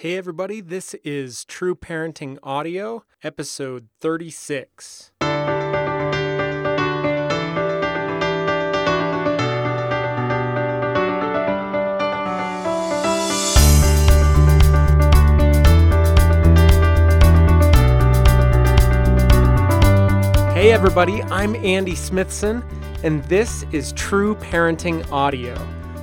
Hey, everybody, this is True Parenting Audio, episode 36. Hey, everybody, I'm Andy Smithson, and this is True Parenting Audio,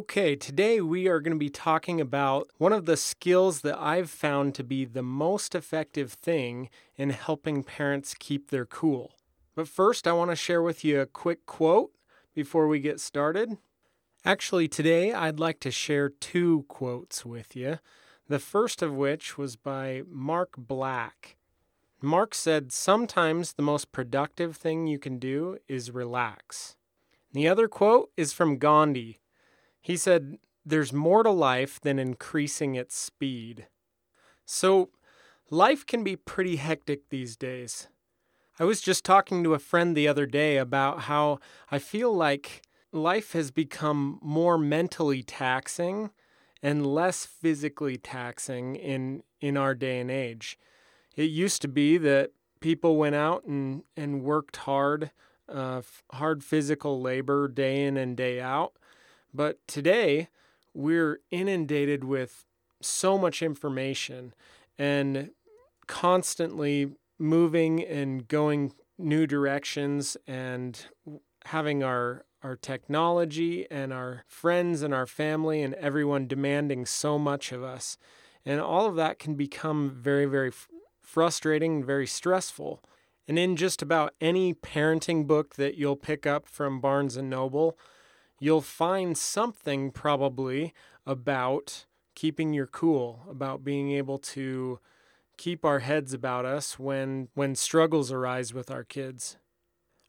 Okay, today we are going to be talking about one of the skills that I've found to be the most effective thing in helping parents keep their cool. But first, I want to share with you a quick quote before we get started. Actually, today I'd like to share two quotes with you. The first of which was by Mark Black. Mark said, Sometimes the most productive thing you can do is relax. The other quote is from Gandhi. He said, There's more to life than increasing its speed. So, life can be pretty hectic these days. I was just talking to a friend the other day about how I feel like life has become more mentally taxing and less physically taxing in, in our day and age. It used to be that people went out and, and worked hard, uh, hard physical labor day in and day out but today, we're inundated with so much information and constantly moving and going new directions and having our our technology and our friends and our family and everyone demanding so much of us. And all of that can become very very frustrating very stressful. And in just about any parenting book that you'll pick up from Barnes and Noble you'll find something probably about keeping your cool, about being able to keep our heads about us when when struggles arise with our kids.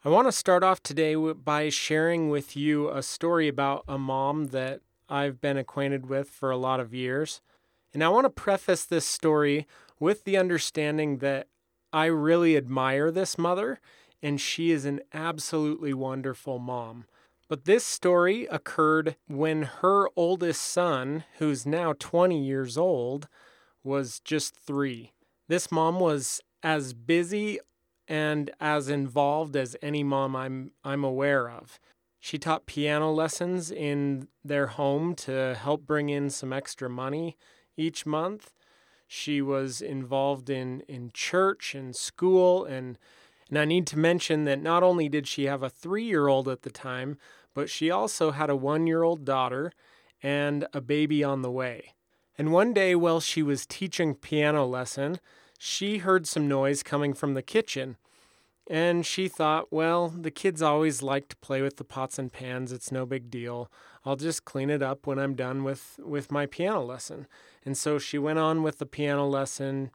I want to start off today by sharing with you a story about a mom that I've been acquainted with for a lot of years. And I want to preface this story with the understanding that I really admire this mother and she is an absolutely wonderful mom. But this story occurred when her oldest son, who's now 20 years old, was just three. This mom was as busy and as involved as any mom I'm, I'm aware of. She taught piano lessons in their home to help bring in some extra money each month. She was involved in, in church and school. And, and I need to mention that not only did she have a three year old at the time, but she also had a one year old daughter and a baby on the way. And one day, while she was teaching piano lesson, she heard some noise coming from the kitchen. And she thought, well, the kids always like to play with the pots and pans. It's no big deal. I'll just clean it up when I'm done with, with my piano lesson. And so she went on with the piano lesson,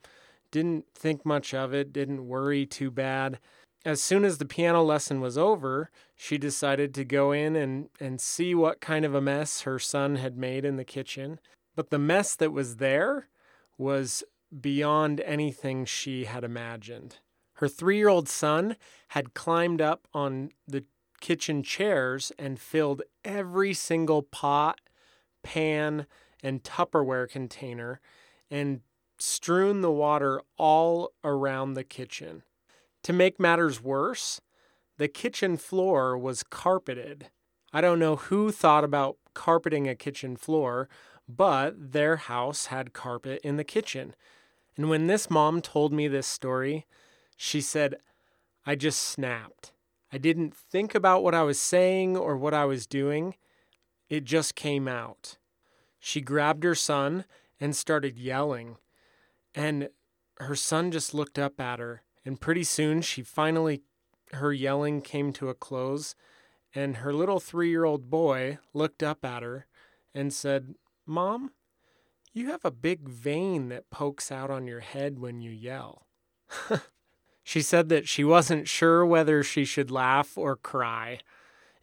didn't think much of it, didn't worry too bad as soon as the piano lesson was over, she decided to go in and, and see what kind of a mess her son had made in the kitchen. But the mess that was there was beyond anything she had imagined. Her three year old son had climbed up on the kitchen chairs and filled every single pot, pan, and Tupperware container and strewn the water all around the kitchen. To make matters worse, the kitchen floor was carpeted. I don't know who thought about carpeting a kitchen floor, but their house had carpet in the kitchen. And when this mom told me this story, she said, I just snapped. I didn't think about what I was saying or what I was doing. It just came out. She grabbed her son and started yelling. And her son just looked up at her and pretty soon she finally her yelling came to a close, and her little three year old boy looked up at her and said, Mom, you have a big vein that pokes out on your head when you yell. she said that she wasn't sure whether she should laugh or cry.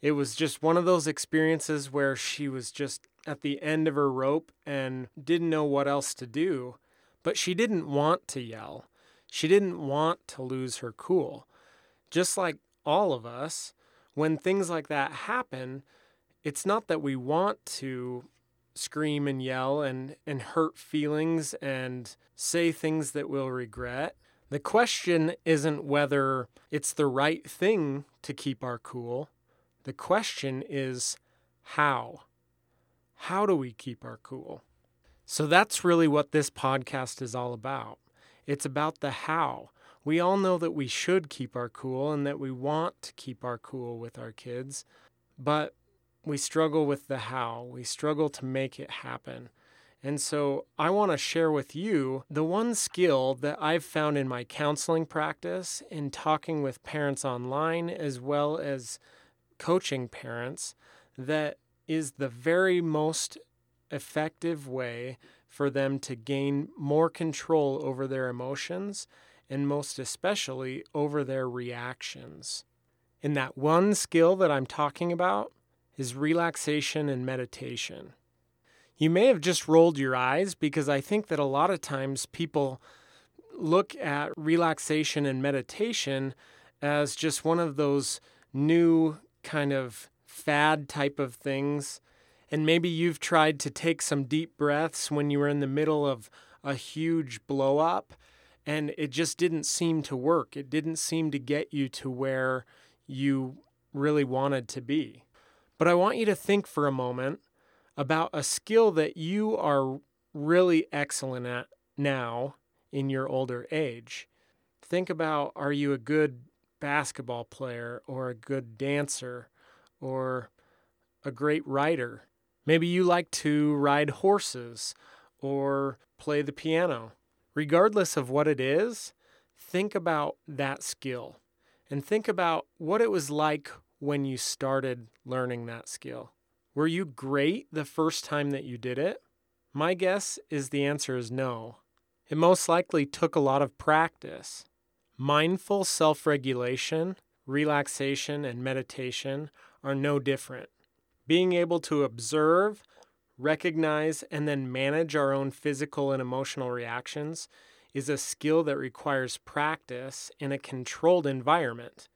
It was just one of those experiences where she was just at the end of her rope and didn't know what else to do. But she didn't want to yell. She didn't want to lose her cool. Just like all of us, when things like that happen, it's not that we want to scream and yell and, and hurt feelings and say things that we'll regret. The question isn't whether it's the right thing to keep our cool. The question is how. How do we keep our cool? So that's really what this podcast is all about. It's about the how. We all know that we should keep our cool and that we want to keep our cool with our kids, but we struggle with the how. We struggle to make it happen. And so I want to share with you the one skill that I've found in my counseling practice, in talking with parents online, as well as coaching parents, that is the very most effective way for them to gain more control over their emotions and most especially over their reactions. And that one skill that I'm talking about is relaxation and meditation. You may have just rolled your eyes because I think that a lot of times people look at relaxation and meditation as just one of those new kind of fad type of things. And maybe you've tried to take some deep breaths when you were in the middle of a huge blow up and it just didn't seem to work. It didn't seem to get you to where you really wanted to be. But I want you to think for a moment about a skill that you are really excellent at now in your older age. Think about are you a good basketball player or a good dancer or a great writer? Maybe you like to ride horses or play the piano. Regardless of what it is, think about that skill and think about what it was like when you started learning that skill? Were you great the first time that you did it? My guess is the answer is no. It most likely took a lot of practice. Mindful self regulation, relaxation, and meditation are no different. Being able to observe, recognize, and then manage our own physical and emotional reactions is a skill that requires practice in a controlled environment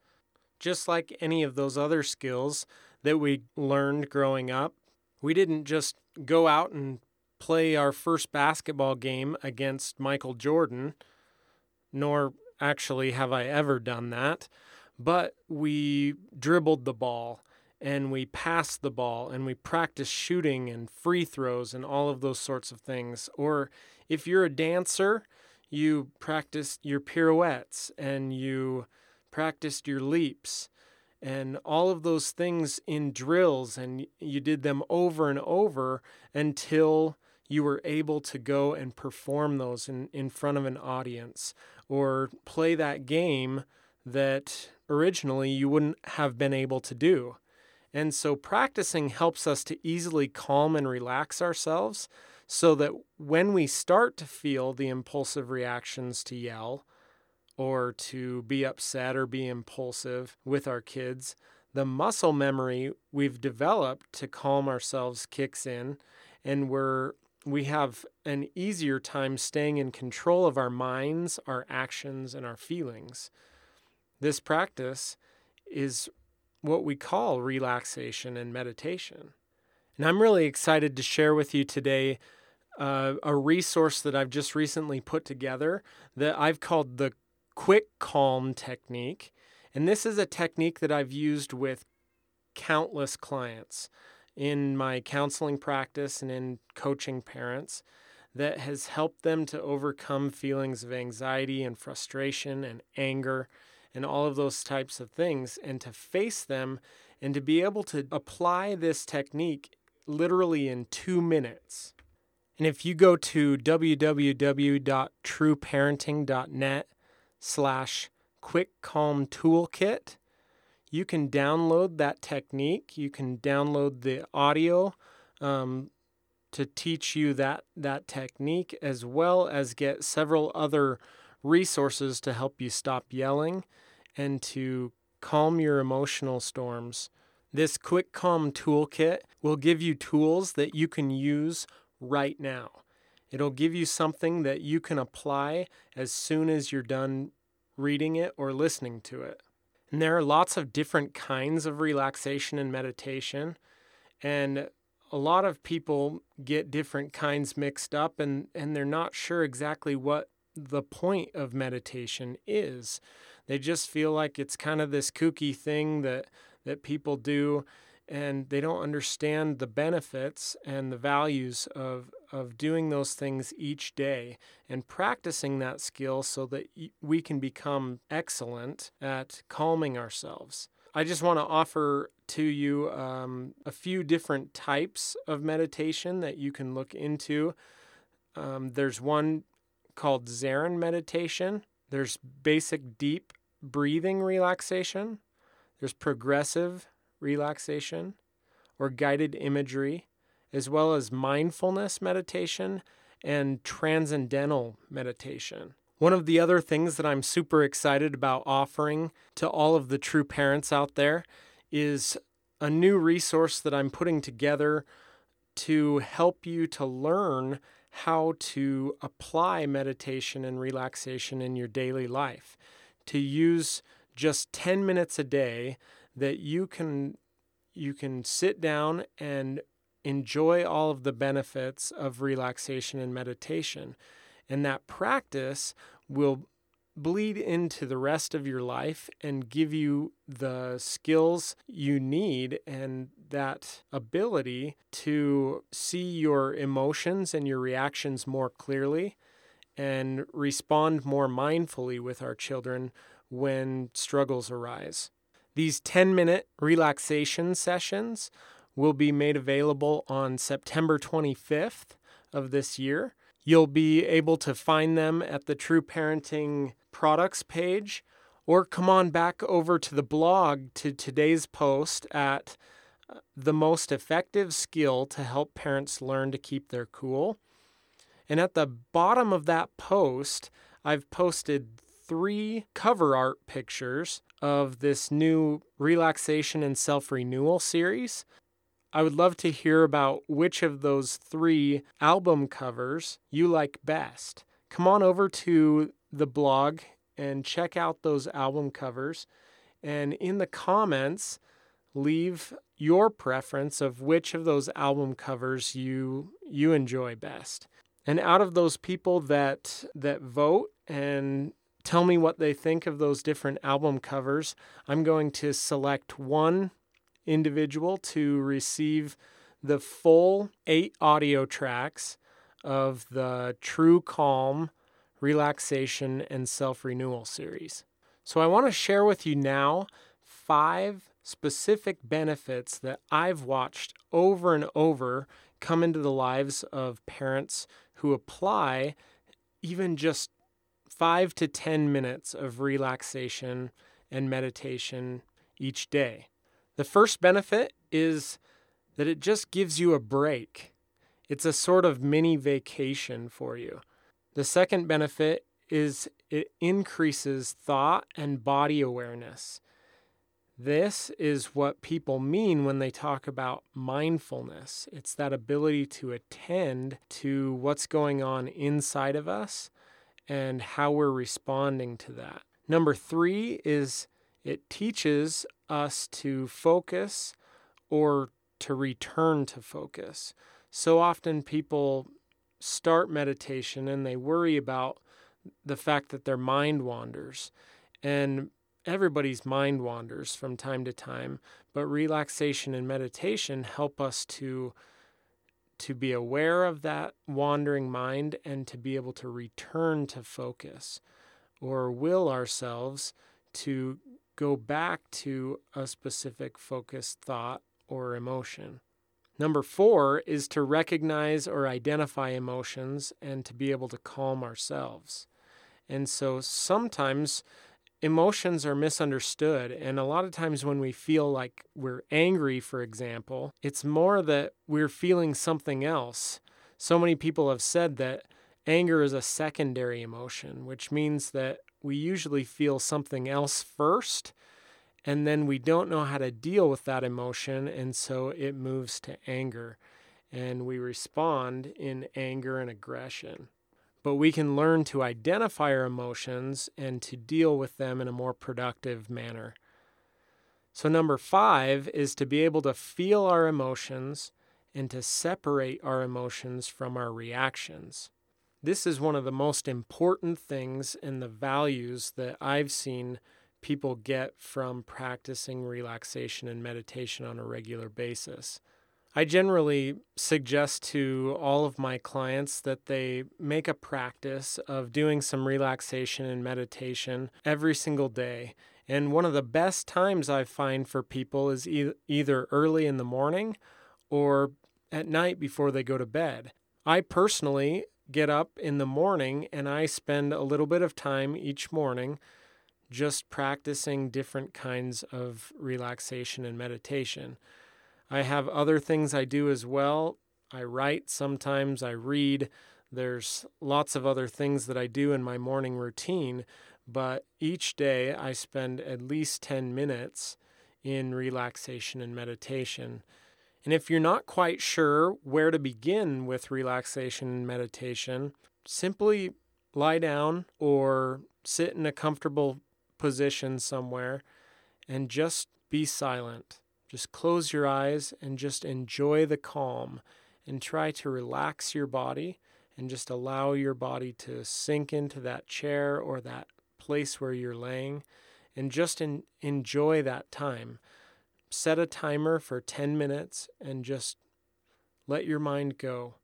just like any of those other skills that we learned growing up. We didn't just go out and play our first basketball game against Michael Jordan, nor actually have I ever done that, but we dribbled the ball and we passed the ball and we practiced shooting and free throws and all of those sorts of things. Or if you're a dancer, you practice your pirouettes and you practiced your leaps and all of those things in drills, and you did them over and over until you were able to go and perform those in, in front of an audience or play that game that originally you wouldn't have been able to do. And so practicing helps us to easily calm and relax ourselves so that when we start to feel the impulsive reactions to yell, or to be upset or be impulsive with our kids, the muscle memory we've developed to calm ourselves kicks in and we're we have an easier time staying in control of our minds, our actions, and our feelings. This practice is what we call relaxation and meditation. And I'm really excited to share with you today uh, a resource that I've just recently put together that I've called the quick calm technique. And this is a technique that I've used with countless clients in my counseling practice and in coaching parents that has helped them to overcome feelings of anxiety and frustration and anger and all of those types of things and to face them and to be able to apply this technique literally in two minutes. And if you go to www.trueparenting.net slash quick calm toolkit. you can download that technique. You can download the audio um, to teach you that that technique, as well as get several other resources to help you stop yelling and to calm your emotional storms. This Quick Calm Toolkit will give you tools that you can use right now. It'll give you something that you can apply as soon as you're done reading it or listening to it. And there are lots of different kinds of relaxation and meditation. And a lot of people get different kinds mixed up and, and they're not sure exactly what the point of meditation is. They just feel like it's kind of this kooky thing that that people do and they don't understand the benefits and the values of of doing those things each day and practicing that skill so that we can become excellent at calming ourselves. I just want to offer to you um, a few different types of meditation that you can look into. Um, there's one called Zen meditation. There's basic deep breathing relaxation. There's progressive relaxation or guided imagery, as well as mindfulness meditation and transcendental meditation. One of the other things that I'm super excited about offering to all of the true parents out there is a new resource that I'm putting together to help you to learn how to apply meditation and relaxation in your daily life. To use just 10 minutes a day that you can you can sit down and enjoy all of the benefits of relaxation and meditation. And that practice will bleed into the rest of your life and give you the skills you need and that ability to see your emotions and your reactions more clearly and respond more mindfully with our children when struggles arise. These 10 minute relaxation sessions will be made available on September 25th of this year. You'll be able to find them at the True Parenting products page or come on back over to the blog to today's post at uh, the most effective skill to help parents learn to keep their cool. And at the bottom of that post, I've posted three cover art pictures of this new relaxation and self renewal series. I would love to hear about which of those three album covers you like best. Come on over to the blog and check out those album covers. And in the comments, leave your preference of which of those album covers you you enjoy best. And out of those people that that vote and tell me what they think of those different album covers, I'm going to select one individual to receive the full 8 audio tracks of the True Calm relaxation and self renewal series. So, I want to share with you now five specific benefits that I've watched over and over come into the lives of parents who apply even just five to 10 minutes of relaxation and meditation each day. The first benefit is that it just gives you a break. It's a sort of mini vacation for you. The second benefit is it increases thought and body awareness. This is what people mean when they talk about mindfulness. It's that ability to attend to what's going on inside of us and how we're responding to that. Number three is it teaches us to focus or to return to focus. So often people start meditation and they worry about the fact that their mind wanders. And everybody's mind wanders from time to time, but relaxation and meditation help us to to be aware of that wandering mind and to be able to return to focus or will ourselves to go back to a specific focused thought or emotion. Number four is to recognize or identify emotions and to be able to calm ourselves. And so sometimes emotions are misunderstood. And a lot of times when we feel like we're angry, for example, it's more that we're feeling something else. So many people have said that anger is a secondary emotion, which means that we usually feel something else first. And then we don't know how to deal with that emotion. And so it moves to anger. And we respond in anger and aggression but we can learn to identify our emotions and to deal with them in a more productive manner. So, number five is to be able to feel our emotions and to separate our emotions from our reactions. This is one of the most important things and the values that I've seen people get from practicing relaxation and meditation on a regular basis. I generally suggest to all of my clients that they make a practice of doing some relaxation and meditation every single day. And one of the best times I find for people is e- either early in the morning or at night before they go to bed. I personally get up in the morning and I spend a little bit of time each morning just practicing different kinds of relaxation and meditation. I have other things I do as well. I write sometimes, I read. There's lots of other things that I do in my morning routine, but each day I spend at least 10 minutes in relaxation and meditation. And if you're not quite sure where to begin with relaxation and meditation, simply lie down or sit in a comfortable position somewhere and just be silent. Just close your eyes and just enjoy the calm and try to relax your body and just allow your body to sink into that chair or that place where you're laying and just enjoy that time. Set a timer for 10 minutes and just let your mind go.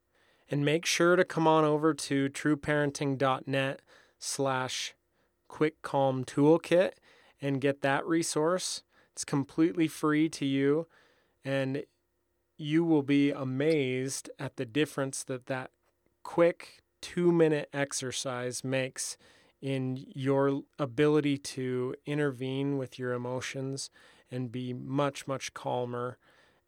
And make sure to come on over to trueparenting.net slash quick calm toolkit and get that resource. It's completely free to you, and you will be amazed at the difference that that quick two minute exercise makes in your ability to intervene with your emotions and be much, much calmer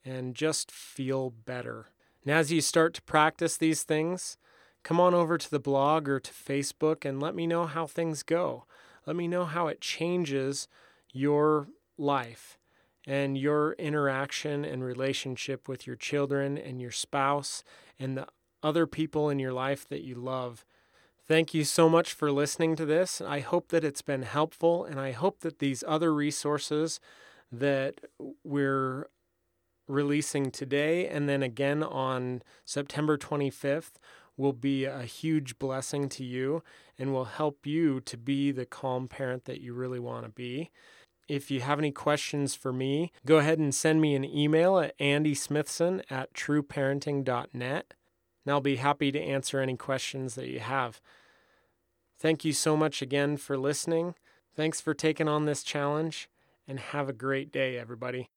and just feel better. And as you start to practice these things, come on over to the blog or to Facebook and let me know how things go. Let me know how it changes your life and your interaction and relationship with your children and your spouse and the other people in your life that you love. Thank you so much for listening to this. I hope that it's been helpful, and I hope that these other resources that we're releasing today and then again on September 25th will be a huge blessing to you and will help you to be the calm parent that you really want to be. If you have any questions for me, go ahead and send me an email at andysmithson at trueparenting.net, and I'll be happy to answer any questions that you have. Thank you so much again for listening. Thanks for taking on this challenge, and have a great day, everybody.